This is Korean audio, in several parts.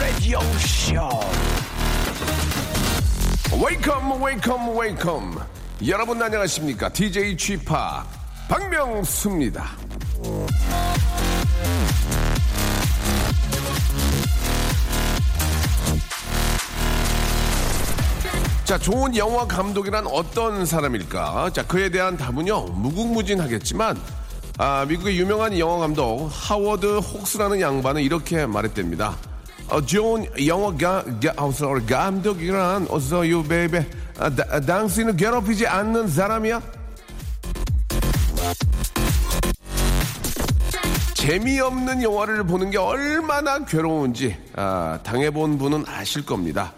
Radio Show. Welcome, welcome, welcome. 여러분 안녕하십니까? DJ Chip 박명수입니다. 자, 좋은 영화 감독이란 어떤 사람일까? 자, 그에 대한 답은요, 무궁무진하겠지만, 아, 미국의 유명한 영화 감독, 하워드 혹스라는 양반은 이렇게 말했답니다. 어, 좋은 영화 sorry, 감독이란, 어서 유, 베이베, 아, 다- 당신을 괴롭히지 않는 사람이야? 재미없는 영화를 보는 게 얼마나 괴로운지 아, 당해본 분은 아실 겁니다.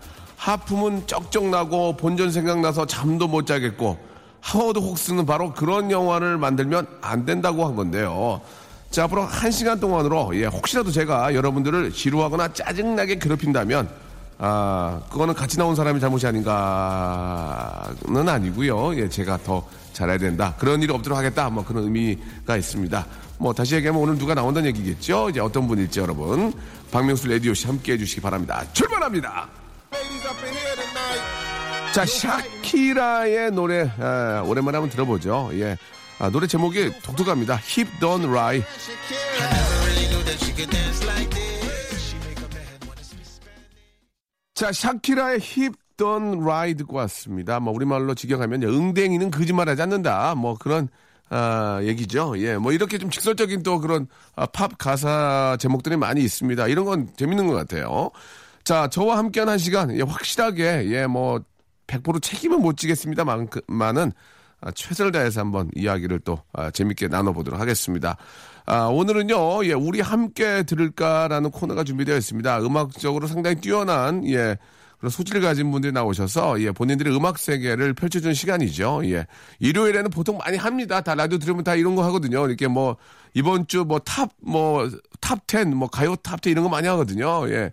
하품은 쩍쩍 나고 본전 생각나서 잠도 못 자겠고 하워드 혹스는 바로 그런 영화를 만들면 안 된다고 한 건데요. 자 앞으로 한 시간 동안으로 예, 혹시라도 제가 여러분들을 지루하거나 짜증나게 괴롭힌다면 아 그거는 같이 나온 사람이 잘못이 아닌가는 아니고요. 예, 제가 더 잘해야 된다. 그런 일이 없도록 하겠다. 뭐 그런 의미가 있습니다. 뭐 다시 얘기하면 오늘 누가 나온다는 얘기겠죠. 이제 어떤 분일지 여러분 박명수 레디오 씨 함께 해주시기 바랍니다. 출발합니다. 자 샤키라의 노래 아, 오랜만에 한번 들어보죠. 예. 아, 노래 제목이 독특합니다. Hip Don't Lie. 자, 샤키라의 힙던 라이 듣고 왔습니다. 뭐 우리말로 직역하면 응댕이는 거짓말하지 않는다. 뭐 그런 아, 얘기죠. 예, 뭐 이렇게 좀 직설적인 또 그런 아, 팝 가사 제목들이 많이 있습니다. 이런 건 재밌는 것 같아요. 자, 저와 함께한 한 시간 예, 확실하게 예, 뭐 100% 책임은 못 지겠습니다만 많은 아, 최선을 다해서 한번 이야기를 또 아, 재밌게 나눠보도록 하겠습니다. 아, 오늘은요, 예, 우리 함께 들을까라는 코너가 준비되어 있습니다. 음악적으로 상당히 뛰어난, 예, 소질을 가진 분들이 나오셔서, 예, 본인들의 음악 세계를 펼쳐주는 시간이죠. 예. 일요일에는 보통 많이 합니다. 다 라디오 들으면 다 이런 거 하거든요. 이렇게 뭐, 이번 주 뭐 top, 뭐, top 10, 뭐 가요 top 10 이런 거 많이 하거든요. 예.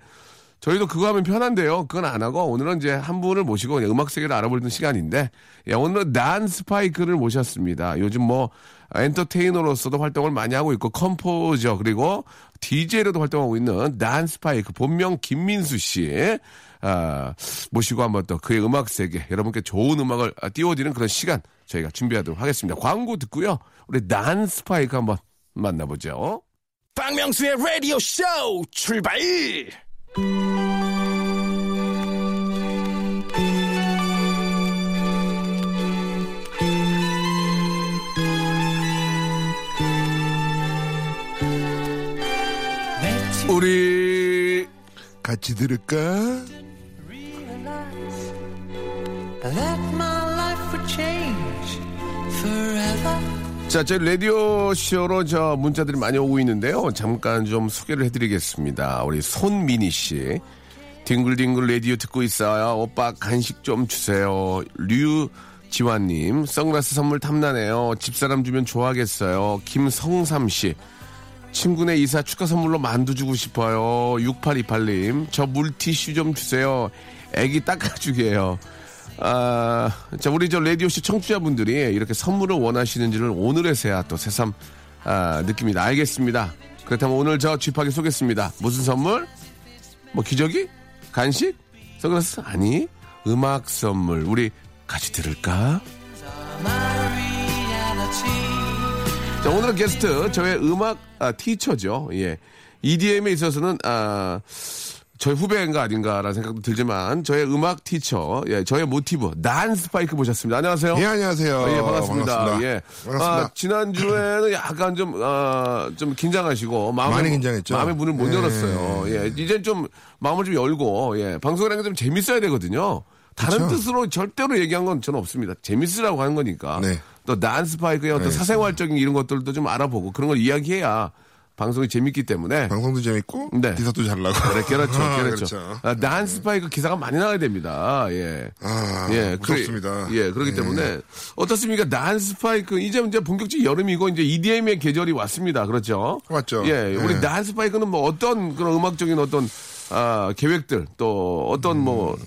저희도 그거 하면 편한데요. 그건 안 하고 오늘은 이제 한 분을 모시고 음악 세계를 알아보는 시간인데 예, 오늘은 돈 스파이크를 모셨습니다. 요즘 뭐 엔터테이너로서도 활동을 많이 하고 있고 composer 그리고 DJ로도 활동하고 있는 돈 스파이크 본명 김민수 씨 아, 모시고 한번 또 그의 음악 세계 여러분께 좋은 음악을 띄워드리는 그런 시간 저희가 준비하도록 하겠습니다. 광고 듣고요. 우리 돈 스파이크 한번 만나보죠. 박명수의 라디오 쇼 출발! 우리 같이 들을까? that my life would change forever. 자, 저희 라디오 쇼로 저 문자들이 많이 오고 있는데요. 잠깐 좀 소개를 해드리겠습니다. 우리 손민희 씨. 딩글딩글 라디오 듣고 있어요. 오빠 간식 좀 주세요. 류지환님. 선글라스 선물 탐나네요. 집사람 주면 좋아하겠어요. 김성삼 씨. 친구네 이사 축하 선물로 만두 주고 싶어요. 6828님. 저 물티슈 좀 주세요. 애기 닦아주게요. 아, 자, 우리 저 라디오쇼 청취자분들이 이렇게 선물을 원하시는지를 오늘에서야 또 새삼, 아, 느낍니다. 알겠습니다. 그렇다면 오늘 저 쥐파게 쏘겠습니다. 무슨 선물? 뭐 기저귀? 간식? 선글라스? 아니, 음악 선물. 우리 같이 들을까? 자, 오늘의 게스트, 저의 음악 아, 티처죠. 예. EDM에 있어서는, 아, 저의 후배인가 아닌가라는 생각도 들지만 저의 음악 티처, 예, 저의 모티브 난 스파이크 모셨습니다. 안녕하세요. 예, 안녕하세요. 어, 예, 반갑습니다. 반갑습니다. 예. 반갑습니다. 아, 지난 주에는 약간 좀, 아, 좀 긴장하시고, 마음을, 많이 긴장했죠. 마음의 문을 못 예. 열었어요. 예. 이제 좀 마음을 좀 열고, 예. 방송이라는 게 좀 재밌어야 되거든요. 다른 그쵸. 뜻으로 절대로 얘기한 건 저는 없습니다. 재밌으라고 하는 거니까. 네. 또 난스파이크의 어떤 네. 사생활적인 이런 것들도 좀 알아보고 그런 걸 이야기해야 방송이 재밌기 때문에. 방송도 재밌고 네. 기사도 잘 나고. 그래, 그렇죠, 아, 그렇죠. 아, 난 스파이크 기사가 많이 나와야 됩니다. 예. 아, 예, 무섭습니다. 그, 예, 그렇기 예. 때문에 어떻습니까? 난 스파이크 이제 이제 본격적 여름이고 이제 EDM의 계절이 왔습니다. 그렇죠? 맞죠. 예, 우리 예. 난스파이크는 뭐 어떤 그런 음악적인 어떤 아, 계획들 또 어떤 뭐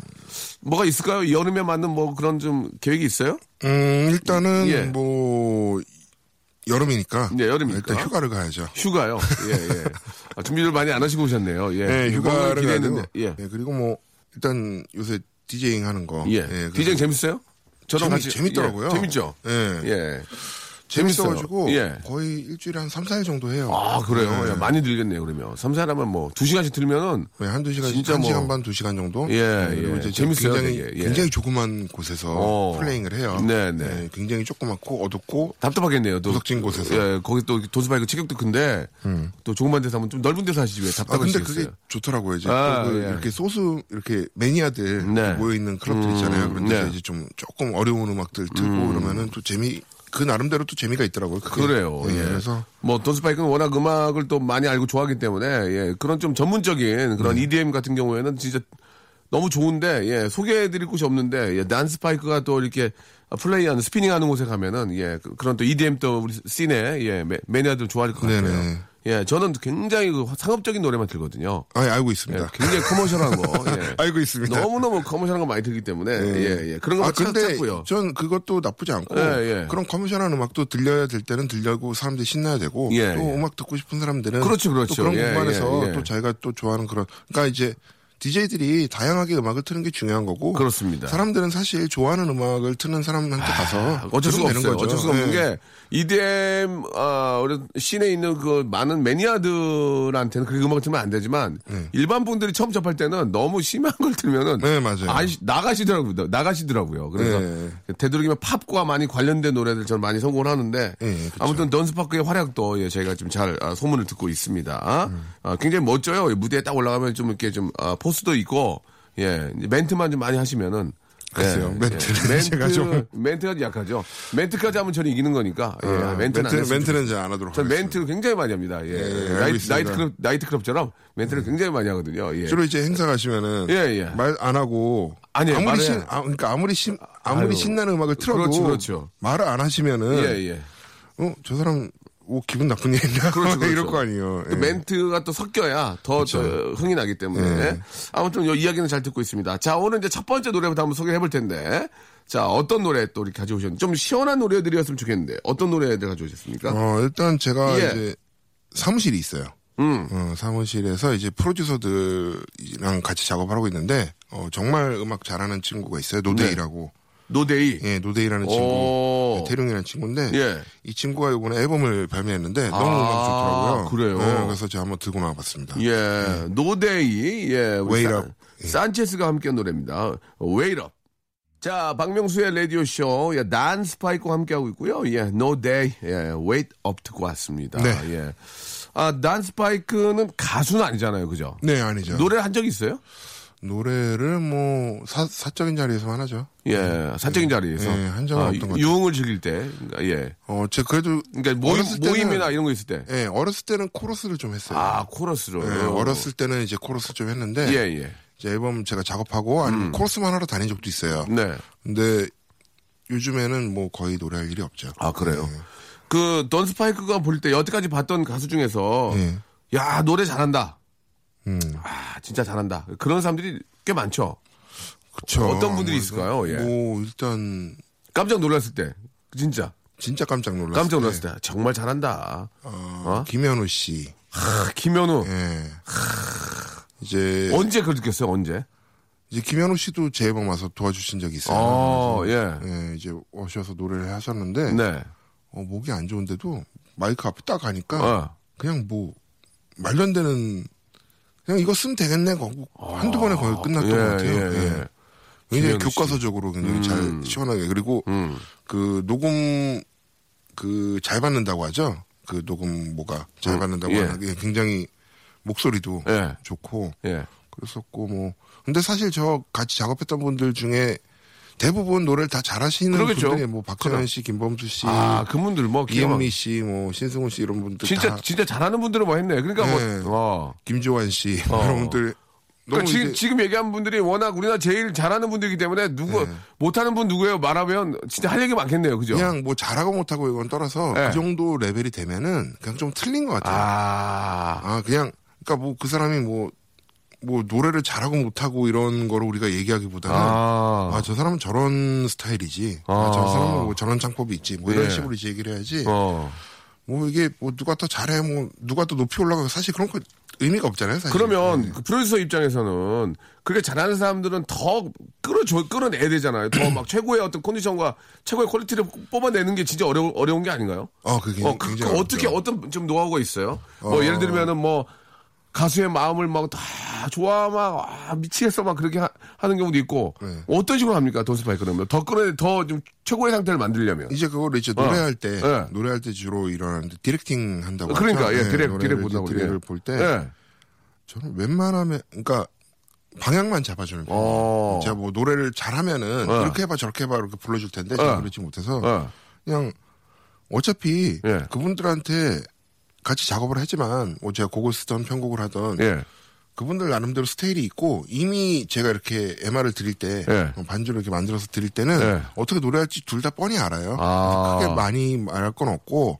뭐가 있을까요? 여름에 맞는 뭐 그런 좀 계획이 있어요? 음, 일단은 예. 뭐 여름이니까. 네, 여름이니까. 일단 휴가를 가야죠. 휴가요. 예, 예. 아, 준비를 많이 안 하시고 오셨네요. 예. 네, 휴가를 기대했는데. 예. 예, 그리고 뭐 일단 요새 디제잉 하는 거. 예. 그래서 디제잉 재밌어요? 저랑 재미- 같이 재밌더라고요. 예, 재밌죠. 예. 예. 재밌어가지고. 예. 거의 일주일에 한 3, 4일 정도 해요. 아, 그래요? 네. 야, 많이 들겠네요, 그러면. 3, 4일 하면 뭐, 2시간씩 들면은, 네, 한두 시간, 진짜 한 뭐- 시간 반, 두 시간 정도. 예, 네, 그리고 예. 이제 재밌어요, 굉장히, 되게, 예. 굉장히 조그만 곳에서 어. playing을 해요. 네, 네. 굉장히 조그맣고 어둡고 답답하겠네요, 또. 구석진 곳에서. 예, 거기 또 도스바이크 체격도 큰데, 또 조그만 데서 하면 좀 넓은 데서 하시지 왜아 근데 답답하시겠어요? 그게 좋더라고요. 이제 아, 또그 예. 이렇게 소수 이렇게 매니아들 네. 모여 있는 클럽들 음, 있잖아요. 그런 데서 네. 음. 이제 좀 조금 어려운 음악들 틀고 그러면은 또 재미 그 나름대로 또 재미가 있더라고요. 그게. 그래요, 예, 예. 그래서 뭐, 돈스파이크는 워낙 음악을 또 많이 알고 좋아하기 때문에, 예, 그런 좀 전문적인 네. 그런 EDM 같은 경우에는 진짜 너무 좋은데, 예, 소개해드릴 곳이 없는데, 예, 난스파이크가 또 이렇게 플레이하는, 스피닝하는 곳에 가면은, 예, 그- 그런 또 EDM 또 우리 씬에, 예, 매, 매니아들 좋아할 것 같아요. 네네. 예, 저는 굉장히 그 상업적인 노래만 들거든요. 아 알고 예, 있습니다. 굉장히 커머셜한 거. 예. 알고 있습니다. 너무너무 커머셜한 거 많이 들기 때문에, 예, 예. 그런 거아 찾, 근데 찾고요. 전 그것도 나쁘지 않고 예, 예. 그런 커머셜한 음악도 들려야 될 때는 들려고 사람들이 신나야 되고 예, 또 예. 음악 듣고 싶은 사람들은 그렇죠, 그렇죠. 또 그런 예, 공간에서 예, 예. 또 자기가 또 좋아하는 그런 그러니까 이제 DJ들이 다양하게 음악을 트는 게 중요한 거고 그렇습니다. 사람들은 사실 좋아하는 음악을 트는 사람한테 가서 어쩔 수가 없어요. 거죠. 어쩔 수가 없는 예. 게 EDM 아 우리 시내에 있는 그 많은 매니아들한테는 그렇게 음악을 들으면 안 되지만 일반 분들이 처음 접할 때는 너무 심한 걸 들면은 네, 맞아요. 아이, 나가시더라고요. 나가시더라고요. 그래서 네. 되도록이면 팝과 많이 관련된 노래들 저는 많이 성공을 하는데 네, 그쵸. 아무튼 던스파크의 활약도 예, 저희가 좀잘 소문을 듣고 있습니다. 음. 아, 굉장히 멋져요. 무대에 딱 올라가면 좀 이렇게 좀 아, 포스도 있고 예 멘트만 좀 많이 하시면은 글쎄요, 예, 멘트는 예. 제가 좀- 멘트가 약하죠. 멘트까지 하면 저는 이기는 거니까. 예, 아, 멘트는 안 멘트, 멘트는 이제 안 하도록 전 하겠습니다. 멘트를 굉장히 많이 합니다. 예. 예, 알고 나이트, 있습니다. 나이트 클럽, 나이트 클럽처럼 멘트를 굉장히 많이 하거든요. 예. 주로 이제 행사 가시면은 예, 예. 말 안 하고 아니에요, 아무리. 신 아, 그러니까 아무리 신 아무리 아유. 신나는 음악을 틀어도 그렇죠, 그렇죠. 말을 안 하시면은 예, 예. 어, 저 사람 오, 기분 나쁜 일 했나? 그렇죠, 그렇죠. 이럴 거 아니에요. 또 예. 멘트가 또 섞여야 더, 더 흥이 나기 때문에. 네. 아무튼 요 이야기는 잘 듣고 있습니다. 자, 오늘 이제 첫 번째 노래부터 한번 소개해 볼 텐데. 자, 어떤 노래 또 이렇게 가져오셨는지. 좀 시원한 노래들이었으면 좋겠는데. 어떤 노래들 가져오셨습니까? 어, 일단 제가 예. 이제 사무실이 있어요. 음. 어, 사무실에서 이제 프로듀서들이랑 같이 작업을 하고 있는데 어, 정말 음악 잘하는 친구가 있어요. 노데이라고. 노데이. 예, 노데이라는 친구. 오. 네, 태룡이라는 친구인데 예. 이 친구가 이번에 앨범을 발매했는데 너무 아, 음악이 좋더라고요. 그래요? 네, 그래서 제가 한번 들고 나와봤습니다. 예, 노데이, 예, Up. 예. 산체스가 함께한 노래입니다. Wait Up. 자, 박명수의 라디오 쇼, 예, 돈 스파이크와 함께하고 있고요. 예, No Day, 예, Wait Up 듣고 왔습니다. 네. 예. 아, 돈 스파이크는 가수는 아니잖아요, 그죠? 네, 아니죠. 노래를 한 적이 있어요? 노래를 뭐 사, 사적인 자리에서만 하죠. 예, 사적인 자리에서. 예, 한 적은 없던 것 같아요. 유흥을 즐길 때, 그러니까, 예. 어, 제 그래도 그러니까 모임, 모임이나 이런 거 있을 때. 예, 어렸을 때는 코러스를 좀 했어요. 아, 코러스로. 예, 어렸을 때는 이제 코러스 좀 했는데 예, 예. 이제 앨범 제가 작업하고 아니면 코러스만 하러 다닌 적도 있어요. 네. 근데 요즘에는 뭐 거의 노래할 일이 없죠. 아, 그래요? 예. 그, 던 스파이크가 볼 때 여태까지 봤던 가수 중에서, 예. 야, 노래 잘한다. 음. 아, 진짜 잘한다. 그런 사람들이 꽤 많죠. 그쵸. 어떤 분들이 있을까요? 예. 뭐 일단 깜짝 놀랐을 때. 진짜. 진짜 깜짝 놀랐어요. 깜짝 놀랐을 때. 정말 잘한다. 어, 김현우 씨. 아, 김현우. 예. 이제 언제 그걸 느꼈어요? 언제? 이제 김현우 씨도 제 앨범 와서 도와주신 적이 있어요. 어, 그래서, 예. 예, 이제 오셔서 노래를 하셨는데 네. 어, 목이 안 좋은데도 마이크 앞에 딱 가니까 어. 그냥 뭐 말도 안 되는 그냥 이거 쓰면 되겠네. 거고 한두 번에 거의 끝났던 예, 것 같아요. 예, 예. 예. 굉장히. 교과서적으로 굉장히 음. 잘 시원하게 그리고 음. 그 녹음 그 잘 받는다고 하죠. 그 녹음 뭐가 잘 음, 받는다고 예. 하는 게 굉장히 목소리도 예. 좋고 예. 그랬었고 뭐 근데 사실 저 같이 작업했던 분들 중에 대부분 노래를 다 잘하시는 그러겠죠. 분들이 뭐 그럼. 씨, 김범수 씨, 아, 그분들 뭐 이은미 씨, 뭐 신승훈 씨 이런 분들 진짜 다 진짜 잘하는 분들은 뭐 했네. 그러니까 네. 뭐 어. 김조한 씨 어. 이런 분들 그러니까 지금, 지금 얘기한 분들이 워낙 우리나라 제일 잘하는 분들이기 때문에 누구 네. 못하는 분 누구예요 말하면 진짜 할 얘기 많겠네요, 그죠? 그냥 뭐 잘하고 못하고 이건 떠나서 네. 그 정도 레벨이 되면은 그냥 좀 틀린 것 같아요. 아, 아 그냥 그러니까 뭐 그 사람이 뭐 뭐 노래를 잘하고 못하고 이런 거를 우리가 얘기하기보다는 아, 아 저 사람은 저런 스타일이지 아, 저 아. 사람은 뭐 저런 창법이 있지 뭐 이런 예. 식으로 이제 얘기를 해야지 어. 뭐 이게 뭐 누가 더 잘해 뭐 누가 더 높이 올라가고 사실 그런 거 의미가 없잖아요 사실 그러면 네. 그 프로듀서 입장에서는 그렇게 잘하는 사람들은 더 끌어줘 끌어내야 되잖아요. 더 막 최고의 어떤 컨디션과 최고의 퀄리티를 뽑아내는 게 진짜 어려 어려운 게 아닌가요? 어 그게 어, 그, 그 어떻게. 어떤 좀 노하우가 있어요? 뭐 어. 예를 들면은 뭐 가수의 마음을 막 다 좋아 막 아, 미치겠어 막 그렇게 하, 는 경우도 있고 네. 어떤 식으로 합니까 돈스파이 그러면 더 끌어 더좀 최고의 상태를 만들려면 이제 그거를 이제 노래할 때 네. 노래할 때 주로 일어나는데 directing 한다고 그러니까 하죠. 예 네, 디렉 디렉 본다고 디렉을 예. 볼때 예. 저는 웬만하면 그러니까 방향만 잡아주는 편이에요. 어. 제가 뭐 노래를 잘하면은 어. 이렇게 해봐 저렇게 해봐 이렇게 불러줄 텐데 제가 어. 그러지 못해서 어. 그냥 어차피 예. 그분들한테 같이 작업을 하지만 뭐 제가 곡을 쓰던 편곡을 하던 예. 그분들 나름대로 스타일이 있고 이미 제가 이렇게 MR을 드릴 때 예. 어, 반주를 이렇게 만들어서 드릴 때는 예. 어떻게 노래할지 둘 다 뻔히 알아요. 아. 크게 많이 말할 건 없고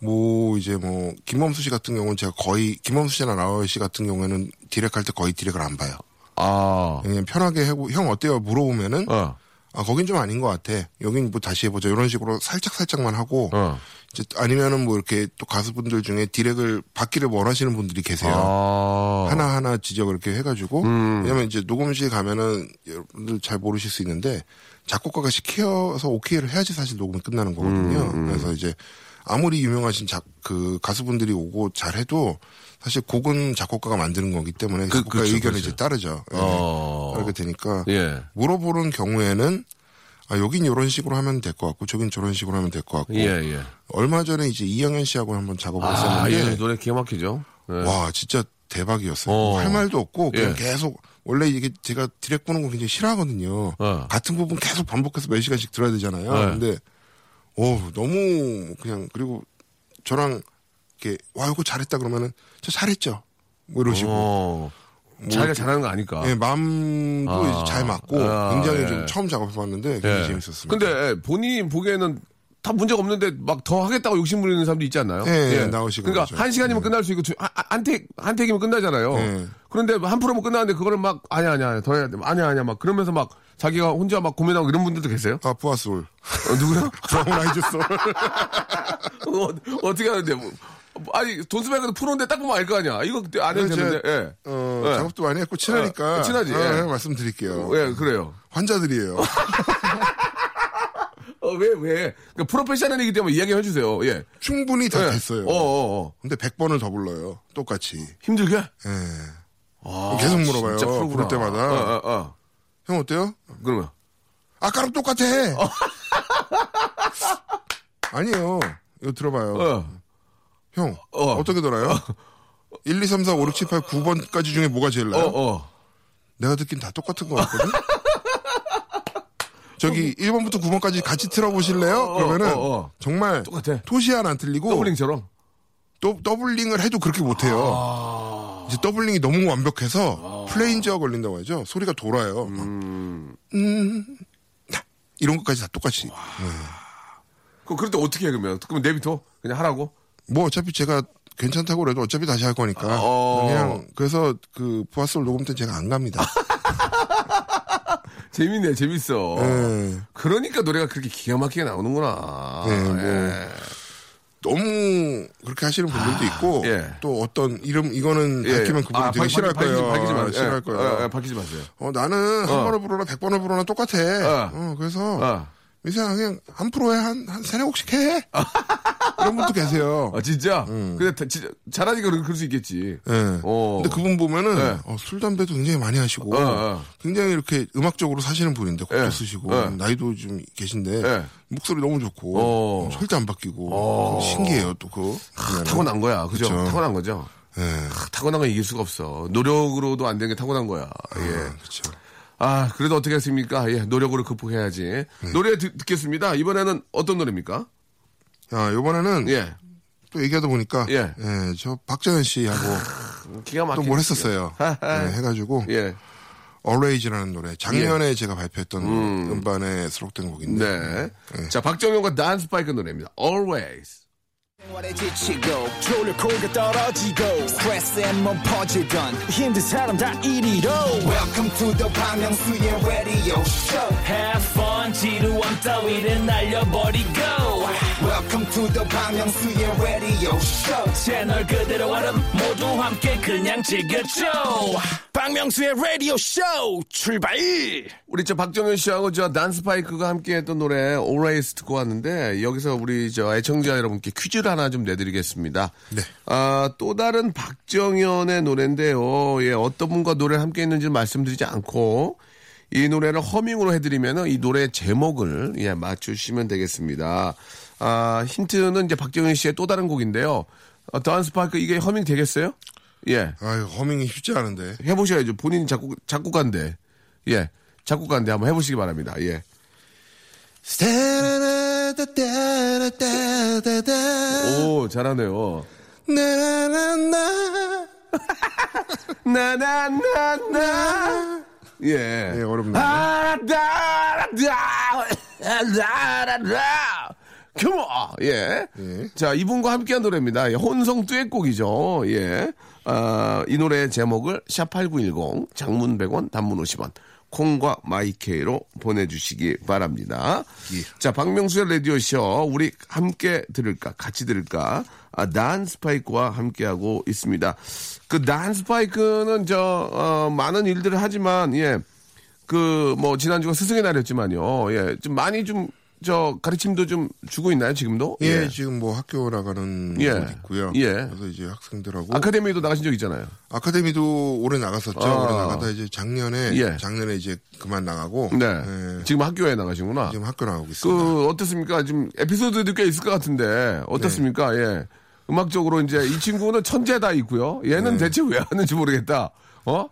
뭐 이제 뭐 김범수 씨 같은 경우는 제가 거의 김범수 씨나 나월 씨 같은 경우에는 디렉 할 때 거의 디렉을 안 봐요. 아. 그냥 편하게 하고 형 어때요 물어보면은 어. 아 거긴 좀 아닌 것 같아. 여긴 뭐 다시 해보자 이런 식으로 살짝 살짝만 하고 어. 이제 아니면은 뭐 이렇게 또 가수분들 중에 디렉을 받기를 원하시는 분들이 계세요. 아. 하나 하나 지적을 이렇게 해가지고 음. 왜냐면 이제 녹음실 가면은 여러분들 잘 모르실 수 있는데 작곡가가 시켜서 오케이를 해야지 사실 녹음이 끝나는 거거든요. 음, 그래서 이제 아무리 유명하신 작, 그 가수분들이 오고 잘해도 사실 곡은 작곡가가 만드는 거기 때문에 그- 작곡가 그렇죠, 의견이 그렇죠. 이제 따르죠. 예. 어. 그렇게 되니까 예. 물어보는 경우에는 아 여긴 이런 식으로 하면 될 것 같고 저긴 저런 식으로 하면 될 것 같고 예, 예. 얼마 전에 이제 이영현 씨하고 한번 작업을 아, 했었는데 예. 노래 기가 막히죠. 예. 와 진짜 대박이었어요. 어. 할 말도 없고 그냥 예. 계속 원래 이게 제가 디렉 보는 거 굉장히 싫어하거든요. 어. 같은 부분 계속 반복해서 몇 시간씩 들어야 되잖아요. 네. 근데 오 너무 그냥 그리고 저랑 이렇게 와 이거 잘했다 그러면은 저 잘했죠. 뭐 이러시고 어. 자기가 잘하는 거 아니까. 예, 마음도 아. 잘 맞고 아, 굉장히 예. 좀 처음 작업해봤는데 굉장히 예. 재밌었습니다. 근데 본인 보기에는 다 문제가 없는데 막 더 하겠다고 욕심 부리는 사람도 있지 않나요? 예, 나오시고 그러니까 그러죠. 한 시간이면 예. 끝날 수 있고 두- 한- 한 택, 한 택이면 끝나잖아요. 예. 그런데 한 프로면 끝나는데 그거를 막 아니야 아니야 더 해야 돼. 아니야 아니야 막 그러면서 막 자기가 혼자 막 고민하고 이런 분들도 계세요? 아 부하솔 어, 누구요? 브라운 아이즈 솔 어, 어떻게 하는데 뭐, 아니 돈스 말고도 프로인데 딱 보면 알 거 아니야. 이거 안 해도 네, 되는데. 예. 어, 예. 작업도 많이 했고 친하니까 어, 친하지, 아, 예. 예, 말씀드릴게요. 예, 그래요. 환자들이에요. 어, 왜, 왜? 그러니까 프로페셔널이기 때문에 이야기 해주세요. 예. 충분히 다 예. 됐어요. 어, 어, 어. 근데 100번을 더 불러요. 똑같이. 힘들게? 예. 계속 물어봐요. 부를 때마다. 어, 어, 어. 형 어때요? 그러면. 아까랑 똑같아. 아니에요. 이거 들어봐요. 어. 형 어. 어. 떻게 돌아요? 1, 2, 3, 4, 5, 6, 7, 8, 9번까지 중에 뭐가 제일 어, 나요? 어. 내가 듣긴 다 똑같은 것 같거든? 저기 1번부터 9번까지 같이 틀어보실래요? 어, 그러면은 어, 어. 정말 똑같아. 토시 하나 안 틀리고 더블링처럼. 또 doubling을 해도 그렇게 못해요. 이제 doubling이 너무 완벽해서 flanger가 걸린다고 하죠. 소리가 돌아요. 막. 음, 나, 이런 것까지 다 똑같이. 그, 그럴 때 어떻게 해, 그러면? 그러면 내비둬? 그냥 하라고? 뭐 어차피 제가 괜찮다고 그래도 어차피 다시 할 거니까. 어. 그냥 그래서 그 브아솔 녹음 때 제가 안 갑니다. 재밌네, 재밌어. 예. 그러니까 노래가 그렇게 기가 막히게 나오는구나. 네, 뭐. 예. 너무 그렇게 하시는 분들도 있고 예. 또 어떤 이름 이거는 예. 밝히면 그분 아, 되게 밝- 싫어할 밝- 거예요. 밝히지 마세요. 싫어할 예. 거예요. 예, 예, 밝히지 마세요. 어, 나는 한 번을 부르나 백 번을 부르나 똑같아. 어. 어, 그래서 어. 미세야 그냥 한 프로에 한, 한 세네 곡씩 해. 이런 분도 계세요. 아, 진짜? 근데 다- 진짜 잘하니까 그럴, 수 있겠지. 예. 어. 근데 그분 보면은 네. 어, 술 담배도 굉장히 많이 하시고 어, 어. 굉장히 이렇게 음악적으로 사시는 분인데 곡도 네. 쓰시고 네. 나이도 좀 계신데 네. 목소리 너무 좋고 어. 절대 안 바뀌고 신기해요 또 그거. 보면은. 타고난 거야. 그죠? 그쵸. 타고난 거죠. 예. 아, 타고난 건 이길 수가 없어. 노력으로도 안 되는 게 타고난 거야. 예. 그렇죠. 아, 그래도 어떻게 했습니까? 예, 노력으로 극복해야지. 네. 노래 듣, 듣겠습니다. 이번에는 어떤 노래입니까? 아 이번에는 예. 또 얘기하다 보니까 예. 예, 저 박정현 씨하고 기가 또 막히게. 뭘 했었어요. 예, 해가지고 예. Always라는 노래 작년에 제가 발표했던 음. 반에 수록된 곡인데 네. 자, 박정현과 단 스파이크 노래입니다. Always. 생활에 지치고, 졸려 코가 떨어지고, 스트레스에 몸 퍼지던, 힘든 사람 다 이리로. welcome to the Bang Myung-soo's radio show Have fun 지루함 따위를 날려버리고 welcome to the Bang Myung-soo's radio show 채널 그대로 얼음 모두 함께 그냥 즐겨줘 박명수의 라디오 쇼 출발 우리 저 박정현 씨하고 저 단스파이크가 함께 했던 노래 Always 듣고 왔는데 여기서 우리 저 애청자 여러분께 퀴즈를 하나 좀 내드리겠습니다. 네. 아, 또 다른 박정현의 노래인데요. 예, 어떤 분과 노래를 함께 했는지 말씀드리지 않고 이 노래를 허밍으로 해드리면 이 노래 제목을 예, 맞추시면 되겠습니다. 아, 힌트는 이제 박정현 씨의 또 다른 곡인데요. 어, 단스파이크 이게 허밍 되겠어요? 예. 아유 허밍이 쉽지 않은데 해보셔야죠. 본인이 작곡, 작곡가인데. 예. 작곡가인데 한번 해보시기 바랍니다. 예. 오, 잘하네요. 나나나 나나나나. 예. 예 어렵네요. 아라다라다라라라. Come on! 예. 자, 이분과 함께한 노래입니다. 예, 혼성 듀엣곡이죠. 예. 아, 이 노래의 제목을 샵8910 장문 100원 단문 50원 콩과 마이케이로 보내주시기 바랍니다. 자, 박명수의 라디오쇼 우리 함께 들을까 같이 들을까 아, 단 스파이크와 함께하고 있습니다. 그단 스파이크는 저 어, 많은 일들을 하지만 예. 그 뭐 지난주가 스승의 날이었지만요. 예. 좀 많이 좀 저 가르침도 좀 주고 있나요, 지금도? 예, 지금 뭐 학교 나가는 예. 곳 있고요. 예. 그래서 이제 학생들하고 아카데미도 나가신 적 있잖아요. 아카데미도 올해 나갔었죠. 아. 올해 나가다 이제 작년에 예. 작년에 이제 그만 나가고 네. 예, 지금 학교에 나가시구나. 지금 학교 나가고 있습니다. 그 어떻습니까? 지금 에피소드도 꽤 있을 것 같은데 어떻습니까? 네. 예. 음악적으로 이제 이 친구는 천재다 있고요. 얘는 네. 대체 왜 하는지 모르겠다. 어?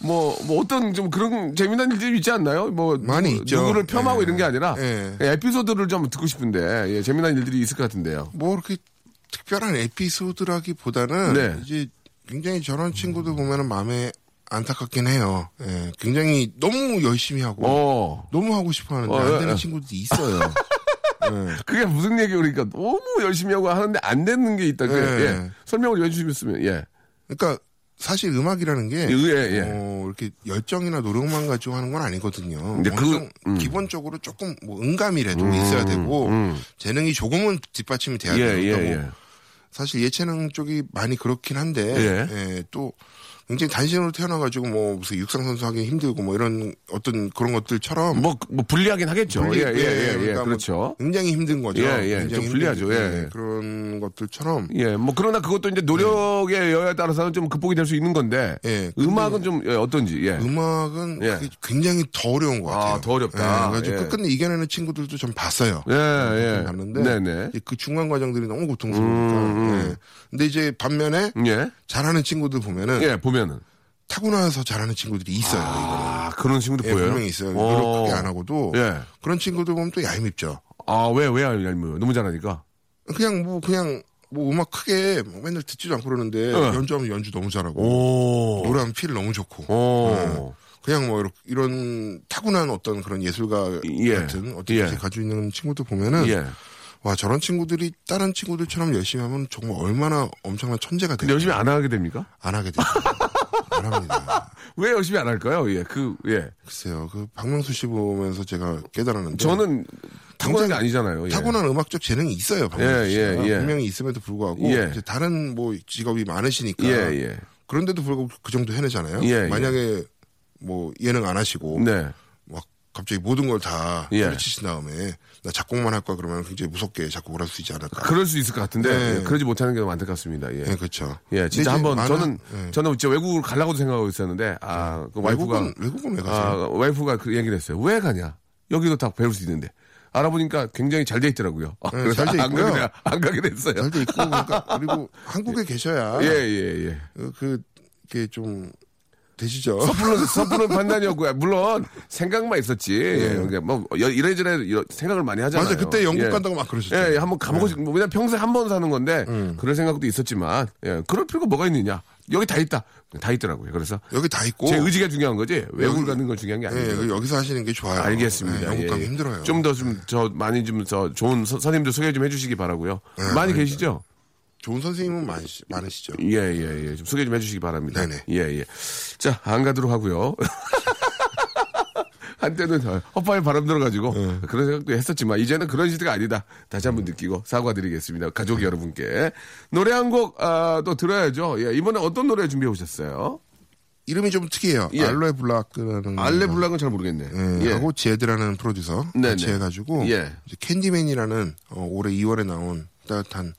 뭐, 뭐 어떤 좀 그런 재미난 일들이 있지 않나요? 뭐 많이 누구, 있죠. 누구를 폄하하고 예. 이런 게 아니라 예. 예, 에피소드를 좀 듣고 싶은데 예, 재미난 일들이 있을 것 같은데요. 뭐 이렇게 특별한 에피소드라기보다는 네. 이제 굉장히 저런 친구들 보면은 마음에 안타깝긴 해요. 예, 굉장히 너무 열심히 하고 어. 너무 하고 싶어 하는데 어, 안 예, 되는 예. 친구들이 있어요. 예. 그게 무슨 얘기 그러니까 너무 열심히 하고 하는데 안 되는 게 있다. 예. 예. 설명을 해주시면 예. 그러니까 사실 음악이라는 게 예, 예. 어, 이렇게 열정이나 노력만 가지고 하는 건 아니거든요. 근데 그- 정- 음. 기본적으로 조금 뭐 음감이라도 있어야 되고 재능이 조금은 뒷받침이 돼야 예, 돼요. 예, 예. 뭐 사실 예체능 쪽이 많이 그렇긴 한데 예. 예, 또 굉장히 단신으로 태어나가지고 뭐 무슨 육상 선수 하기 힘들고 뭐 이런 어떤 그런 것들처럼 뭐, 뭐 불리하긴 하겠죠. 불리- 예, 예, 예, 예. 그러니까 뭐 그렇죠. 굉장히 힘든 거죠. 예, 예, 좀 불리하죠. 예, 예. 그런 것들처럼 예, 뭐 그러나 그것도 이제 노력의 여야에 따라서는 좀 극복이 될 수 있는 건데 예, 음악은 좀 예, 어떤지 예. 음악은 예. 그게 굉장히 더 어려운 것 같아요. 아, 더 어렵다. 예, 그래서 예. 끝끝내 이겨내는 친구들도 좀 봤어요. 예, 예. 봤는데 네네. 그 중간 과정들이 너무 고통스러우니까. 음, 예. 근데 이제 반면에 예. 잘하는 친구들 보면은 예, 보면 은 타고나서 잘하는 친구들이 있어요. 아, 그런 친구도 예, 보여요. 분명히 있어요. 어. 노력 크게 안 하고도 예. 그런 친구들 보면 또 얄밉죠. 아, 왜, 왜 얄미워요? 너무 잘하니까. 그냥 뭐 그냥 뭐 음악 크게 뭐 맨날 듣지도 않고 그러는데 어. 연주하면 연주 너무 잘하고 오. 노래하면 필 너무 좋고 오. 그냥 뭐 이런 타고난 어떤 그런 예술가 예. 같은 어떤 예. 가지고 있는 친구들 보면은 예. 와 저런 친구들이 다른 친구들처럼 열심히 하면 정말 얼마나 엄청난 천재가 되요 열심히 안 하게 됩니까? 안 하게 되죠. 안 합니다. 왜 열심히 안 할까요? 예, 그, 예. 글쎄요. 그 박명수 씨 보면서 제가 깨달았는데 저는 타고난 게 아니잖아요. 예. 타고난 음악적 재능이 있어요. 박명수 예, 예, 예. 분명히 있음에도 불구하고 예. 이제 다른 뭐 직업이 많으시니까 예, 예. 그런데도 불구하고 그 정도 해내잖아요. 예, 예. 만약에 뭐 예능 안 하시고 네. 막 갑자기 모든 걸다 예. 뿌리치신 다음에 나 작곡만 할 거야 그러면 굉장히 무섭게 작곡을 할 수 있지 않을까. 그럴 수 있을 것 같은데 네. 예, 그러지 못하는 게 너무 안타깝 습니다. 예. 예, 그렇죠. 예, 진짜 한번 이제 저는 예. 저는 진짜 외국을 가려고도 생각하고 있었는데 아, 그 와이프가 외국은 외국은 왜 가세요? 아, 와이프가 그 얘기를 했어요. 왜 가냐? 여기도 다 배울 수 있는데. 알아보니까 굉장히 잘 돼 있더라고요. 아, 네, 그래서 잘돼 안. 가게, 안 가게 됐어요. 잘 돼 있고 그러니까 그리고 한국에 계셔야 예, 예, 예. 그, 그 이게 좀 되시죠. 섣부른, 섣부른 판단이었고요. 물론 생각만 있었지. 예. 그러니까 뭐 여- 이래저래 생각을 많이 하잖아요. 맞아 그때 영국 예. 간다고 막 그러셨죠. 네. 예, 예, 한번 가보고 싶, 뭐, 왜냐면 평생 한 번 사는 건데, 음. 그럴 생각도 있었지만, 예, 그럴 필요가 뭐가 있느냐. 여기 다 있다. 다 있더라고요. 그래서 여기 다 있고 제 의지가 중요한 거지, 외국을 여기- 가는 건 중요한 게 예, 아니에요. 그 여기서 하시는 게 좋아요. 알겠습니다. 예, 영국 예, 가면 예. 힘들어요. 좀 더 좀 저 많이 좀 저 좋은 선- 선생님들 소개 좀 해주시기 바라고요. 네, 많이 계시죠? 좋은 선생님은 많으시, 많으시죠. 예, 예, 예. 좀 소개 좀 해주시기 바랍니다. 네네. 예, 예. 자, 안 가도록 하고요. 한때는 헛발 바람 들어가지고 네. 그런 생각도 했었지만 이제는 그런 시대가 아니다. 다시 한번 느끼고 사과드리겠습니다. 가족 여러분께 노래 한곡 아, 또 들어야죠. 예, 이번에 어떤 노래 준비해 오셨어요? 이름이 좀 특이해요. 예. 알로에 블락이라는 알레 블락은 잘 모르겠네. 예, 예. 하고 제드라는 프로듀서 네네. 같이 해가지고 예. Candyman이라는 어, 올해 2월에 나온 따뜻한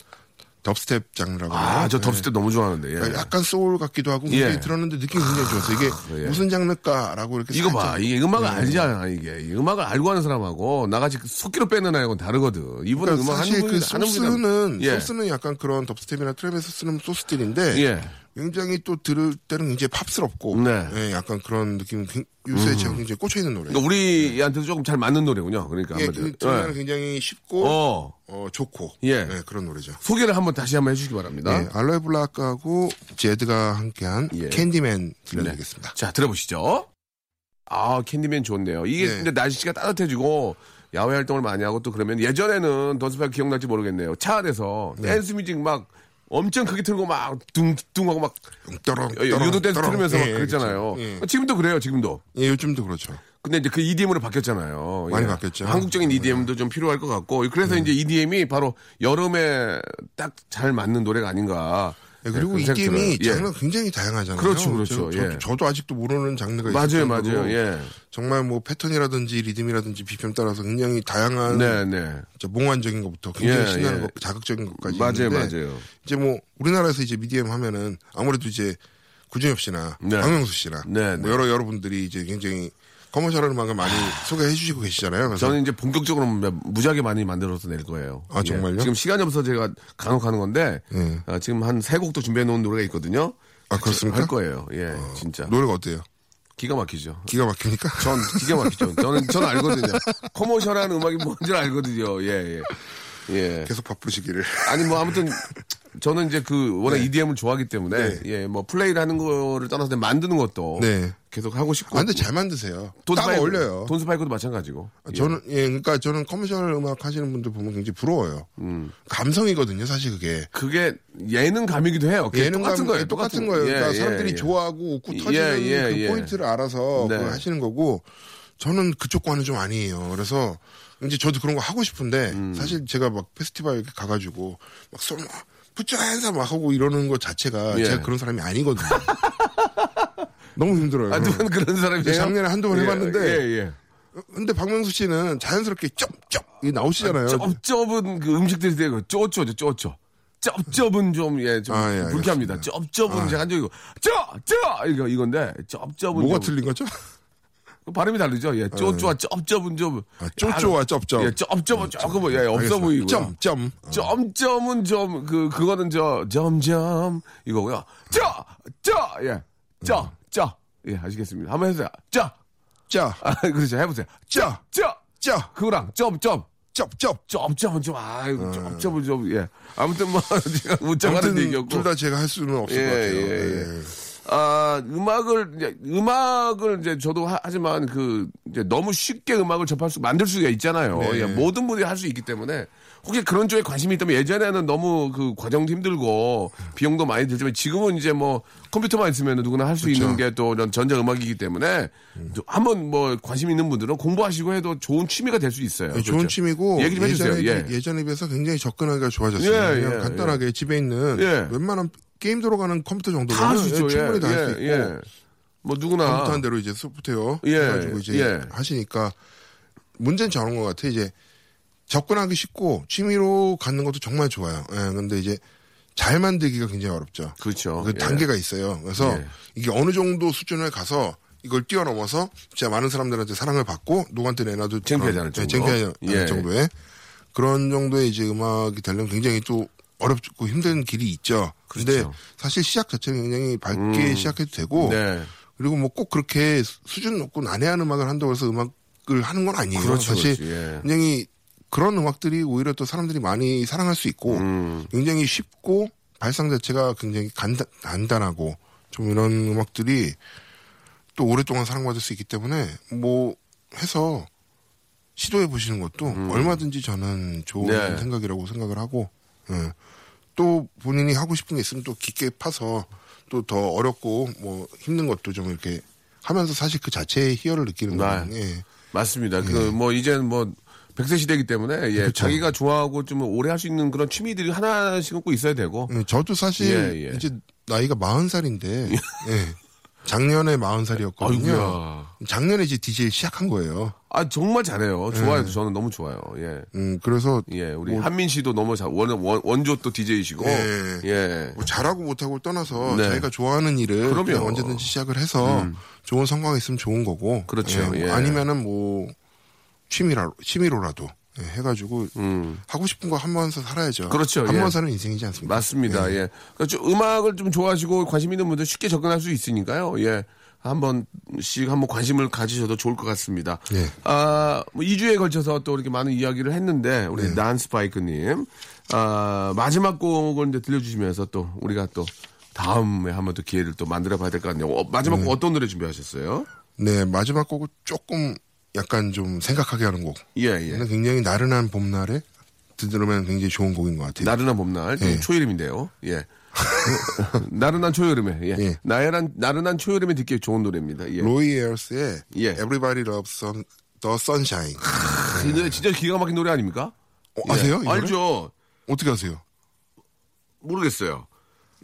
dubstep 장르라고 아? 저 예. dubstep 너무 좋아하는데. 예. 그러니까 약간 소울 같기도 하고 예. 들었는데 느낌이 굉장히 좋았어요. 이게 예. 무슨 장르일까라고 이렇게 이거 봐, 이게 음악을 알잖아, 이게. 이 음악을 알고 하는 사람하고 나같이 속기로 빼는 아이하고는 다르거든. 이분은 그러니까 음악 사실 분이 그 하는 소스는 예. 소스는 약간 그런 dubstep이나 trap에서 쓰는 소스들인데 예. 굉장히 또 들을 때는 굉장히 팝스럽고 네. 음. 예, 약간 그런 느낌 요새 제가 굉장히 꽂혀 있는 노래. 그러니까 우리한테도 조금 잘 맞는 노래군요. 그러니까 예, 한마디로. 그 예. 굉장히 쉽고 어. 어, 좋고 예. 그런 노래죠. 소개를 한번 다시 한번 해주시기 바랍니다. 예, Aloe Blacc하고 Zedd가 함께한 예. 캔디맨 들려드리겠습니다. 자, 들어보시죠. 아, Candyman 좋네요. 이게 네. 근데 날씨가 따뜻해지고 야외 활동을 많이 하고 또 그러면 예전에는 돈스파이 기억날지 모르겠네요. 차 안에서 네. 댄스 뮤직 막 엄청 크게 틀고 막 둥둥하고 막 떠렁, 어, 떠렁, 유도 댄스. 틀으면서 막 예, 그랬잖아요. 그렇죠. 예. 지금도 그래요, 지금도. 예, 요즘도 그렇죠. 근데 이제 그 EDM으로 바뀌었잖아요. 많이 예. 바뀌었죠. 한국적인 EDM도 좀 필요할 것 같고 그래서 네. 이제 EDM이 바로 여름에 딱 잘 맞는 노래가 아닌가. 예, 그리고 이 게임이 들어요. 예. 장르가 굉장히 다양하잖아요. 그렇죠, 그렇죠. 저, 예. 도 아직도 모르는 장르가 맞아요, 있을 맞아요. 정도로 예. 정말 뭐 패턴이라든지 리듬이라든지 BPM 따라서 굉장히 다양한 네, 네. 몽환적인 것부터 굉장히 예, 신나는 예. 것, 자극적인 것까지 맞아요, 있는데 맞아요. 이제 뭐 우리나라에서 이제 미디엄 하면은 아무래도 이제 구준엽 씨나 네. 박명수 씨나 네, 뭐 네. 여러 여러분들이 이제 굉장히 커머셜 음악을 많이 소개해 주시고 계시잖아요. 그래서 저는 이제 본격적으로 무지하게 많이 만들어서 낼 거예요. 아, 정말요? 예. 지금 시간이 없어서 제가 간혹 하는 건데 예. 아, 지금 한 세 곡도 준비해 놓은 노래가 있거든요. 아, 그렇습니까? 할 거예요. 예, 진짜 노래가 어때요? 기가 막히죠. 기가 막히니까. 전 기가 막히죠. 저는 저는 알거든요. 커머셜한 음악이 뭔지 알거든요. 예, 예. 예. 계속 바쁘시기를. 아니 뭐 아무튼 저는 이제 그 워낙 EDM을 좋아하기 때문에 네. 예, 뭐 플레이를 하는 거를 떠나서 만드는 것도 네. 계속 하고 싶고. 아, 근데 잘 만드세요. 딱 돈스파이크- 어울려요. 돈스파이크도 마찬가지고. 아, 저는 예, 그러니까 저는 커머셜 음악 하시는 분들 보면 굉장히 부러워요. 감성이거든요, 사실 그게. 그게 예능감이기도 해요. 예능감 똑같은 거예요. 똑같은 거예요. 예, 그러니까 예, 사람들이 예. 좋아하고 웃고 예, 터지는 예, 그 예. 포인트를 알아서 네. 그걸 하시는 거고 저는 그쪽과는 좀 아니에요. 그래서 이제 저도 그런 거 하고 싶은데 음. 사실 제가 막 페스티벌 가가지고 막 손, 막 행사 막 하고 이러는 것 자체가 예. 제가 그런 사람이 아니거든요. 너무 힘들어요. 아, 누군 그런 사람이에요? 네, 작년에 한두 번 예, 해봤는데 예, 예. 근데 박명수 씨는 자연스럽게 쩝쩝 이 나오시잖아요. 쩝쩝은 그 음식들이 되고 쪼쪼죠, 쪼쪼. 쩝쩝은 좀, 예, 좀 아, 예, 불쾌합니다. 쩝쩝은 제가 한 적이 있고, 쩌! 쩌! 이거, 이건데, 쩝쩝은. 뭐가 좀- 틀린 거죠? 그 발음이 다르죠? 예, 쪼쪼와 쩝쩝은 좀. 아, 쪼쪼와 쩝쩝. 예, 쩝쩝은 조금, 예, 없어. 보이고. 점, 점. 점점은 좀, 그, 그거는 저, 점점, 이거고요. 쩌! 쩌! 예. 쩌! 쩌! 예, 아시겠습니다. 한번 해주세요. 쩌! 짜, 아, 그렇죠. 해보세요. 쩌! 쩌! 짜, 그거랑 점 점. 쩝쩝. 점점은 좀, 아이고, 점점은 좀, 예. 아무튼 뭐, 제가 웃자가는 아무튼 얘기였고. 둘 다 제가 할 수는 없을 예, 것 같아요. 예, 예. 예. 아, 음악을, 이제, 음악을 이제 저도 하, 지만 그, 이제 너무 쉽게 음악을 접할 수, 만들 수가 있잖아요. 네. 예, 모든 분들이 할 수 있기 때문에 혹시 그런 쪽에 관심이 있다면 예전에는 너무 그 과정도 힘들고 비용도 많이 들지만 지금은 이제 뭐 컴퓨터만 있으면 누구나 할 수. 있는 게 또 전자음악이기 때문에 또 한번 뭐 관심 있는 분들은 공부하시고 해도 좋은 취미가 될 수 있어요. 예, 좋은 그렇죠? 취미고 얘기 좀 해주세요. 예전에, 예. 예전에 비해서 굉장히 접근하기가 좋아졌어요. 예, 예, 간단하게 집에 있는 예. 웬만한 게임 들어가는 컴퓨터 다 정도면 있죠. 충분히 다 할수 예, 있고 예. 뭐 누구나 컴퓨터 한 대로 이제 소프트웨어 예, 해가지고 이제 예. 하시니까 문제는 저런 것 같아. 이제 접근하기 쉽고 취미로 갖는 것도 정말 좋아요. 예, 근데 이제 잘 만들기가 굉장히 어렵죠. 그렇죠. 그 예. 단계가 있어요. 그래서 예. 이게 어느 정도 수준을 가서 이걸 뛰어넘어서 진짜 많은 사람들한테 사랑을 받고 누구한테 내놔도 창피하지 그런- 않을 네, 정도? 창피하지 않을 예. 정도의 그런 정도의 이제 음악이 되려면 굉장히 또 어렵고 힘든 길이 있죠. 근데 그렇죠. 사실 시작 자체는 굉장히 밝게 시작해도 되고 네. 그리고 뭐 꼭 그렇게 수준 높고 난해한 음악을 한다고 해서 음악을 하는 건 아니에요. 그렇죠, 사실 그렇지, 예. 굉장히 그런 음악들이 오히려 또 사람들이 많이 사랑할 수 있고 음. 굉장히 쉽고 발상 자체가 굉장히 간단, 간단하고 좀 이런 음악들이 또 오랫동안 사랑받을 수 있기 때문에 뭐 해서 시도해 보시는 것도 얼마든지 저는 좋은 음. 네. 생각이라고 생각을 하고 예. 또 본인이 하고 싶은 게 있으면 또 깊게 파서 또 더 어렵고 뭐 힘든 것도 좀 이렇게 하면서 사실 그 자체의 희열을 느끼는 네. 거예요. 예. 맞습니다. 그 뭐 이제는 뭐 100세 시대이기 때문에 예, 그렇죠. 자기가 좋아하고 좀 오래 할 수 있는 그런 취미들이 하나씩은 꼭 있어야 되고 예, 저도 사실 예, 예. 이제 나이가 40살인데 작년에 40살이었거든요. 아이고야. 작년에 이제 DJ 시작한 거예요. 아 정말 잘해요. 좋아요. 네. 저는 너무 좋아요. 예. 음, 그래서 예, 우리 뭐- 한민 씨도 너무 잘, 원, 원, 원조 또 DJ이시고, 예. 예. 뭐 잘하고 못하고 떠나서 네. 자기가 좋아하는 일을 그럼요. 언제든지 시작을 해서 좋은 성과가 있으면 좋은 거고 그렇죠. 예, 뭐 예. 아니면은 뭐 취미라 취미로라도 예, 해가지고 하고 싶은 거 한번 살아야죠. 음. 그렇죠. 한번 예. 사는 인생이지 않습니까? 맞습니다. 예. 그러니까 좀 음악을 좀 좋아하시고 관심 있는 분들 쉽게 접근할 수 있으니까요. 예. 한 번씩 한번 관심을 가지셔도 좋을 것 같습니다. 예. 아, 뭐 2주에 걸쳐서 또 이렇게 많은 이야기를 했는데, 우리 네. 난스파이크님, 아, 마지막 곡을 이제 들려주시면서 또 우리가 또 다음에 한번 또 기회를 또 만들어 봐야 될 것 같네요. 어, 마지막 곡 어떤 노래 준비하셨어요? 네 마지막 곡은 조금 약간 좀 생각하게 하는 곡. 예, 예. 굉장히 나른한 봄날에 들으면 굉장히 좋은 곡인 것 같아요. 나른한 봄날, 또 예. 초여름인데요. 예. 나른한 초여름에, 예. 예. 나른한, 나른한 초여름에 듣기 좋은 노래입니다. 예. 로이 에어스의 예. Everybody Loves Sun- The Sunshine. 이 노래 진짜 기가 막힌 노래 아닙니까? 어, 아세요? 이 예. 알죠. 어떻게 아세요? 모르겠어요.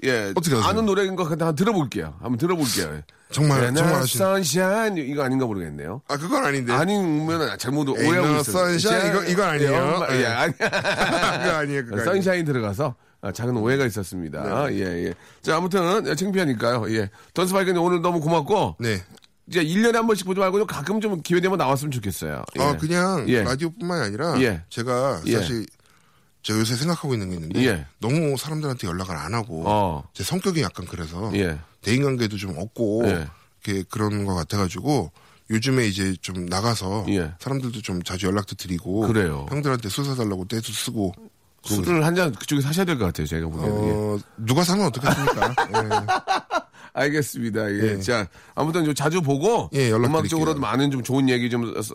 예. 어떻게 아세요? 아는 노래인 것 같아. 한번 들어볼게요. 한번 들어볼게요. 정말 예, 정말 나 아시는? 선샤인 이거 아닌가 모르겠네요. 아 그건 아닌데. 아니면 잘못 오해하고 너 있어요. 선샤인 이거- 이거 아니에요? 예, 예, 예. 아니. 그거 아니에요. 그거 아니에요. 선샤인 들어가서 아, 작은 오해가 있었습니다. 네. 예, 예. 자, 아무튼 예, 창피하니까요. 예. 던스바이크님 오늘 너무 고맙고 네. 이제 1년에 한 번씩 보지 말고 좀 가끔 좀 기회 되면 나왔으면 좋겠어요. 예. 아 그냥 예. 라디오뿐만이 아니라 예. 제가 예. 사실 제가 요새 생각하고 있는 게 있는데 예. 너무 사람들한테 연락을 안 하고 어. 제 성격이 약간 그래서 예. 대인관계도 좀 없고 예. 이렇게 그런 것 같아가지고 요즘에 이제 좀 나가서 예. 사람들도 좀 자주 연락도 드리고 그래요. 형들한테 술 사달라고 떼도 쓰고 술을 한 잔 그쪽에 사셔야 될 것 같아요. 제가 보기에는. 예. 어, 누가 사면 어떻겠습니까? 예. 알겠습니다. 예. 예. 자, 아무튼 좀 자주 보고 예, 음악적으로도. 많은 좀 좋은 얘기 좀 스-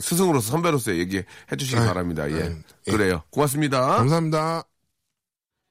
스승으로서 선배로서 얘기해 주시기 아, 바랍니다. 예. 아, 예. 그래요. 고맙습니다. 감사합니다.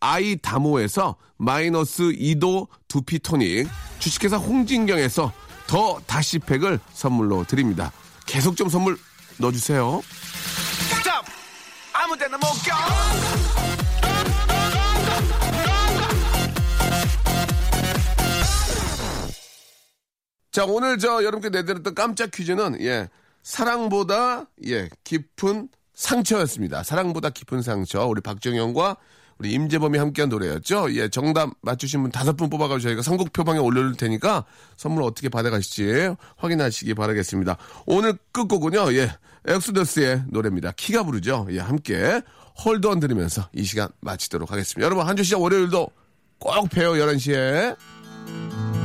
아이다모에서 마이너스 2도 두피 토닉, 주식회사 홍진경에서 더 다시팩을 선물로 드립니다. 계속 좀 선물 넣어주세요. 아무 데나 못 껴. 자, 오늘 저 여러분께 내드렸던 깜짝 퀴즈는, 예, 사랑보다, 예, 깊은 상처였습니다. 사랑보다 깊은 상처. 우리 박정현과 우리 임재범이 함께한 노래였죠. 예, 정답 맞추신 분 다섯 분 뽑아가지고 저희가 선곡표방에 올려둘 테니까 선물 어떻게 받아가실지 확인하시기 바라겠습니다. 오늘 끝곡은요, 예, 엑소더스의 노래입니다. 키가 부르죠. 예, 함께 홀드온 들으면서 이 시간 마치도록 하겠습니다. 여러분, 한 주 시작 월요일도 꼭 봬요, 11시에.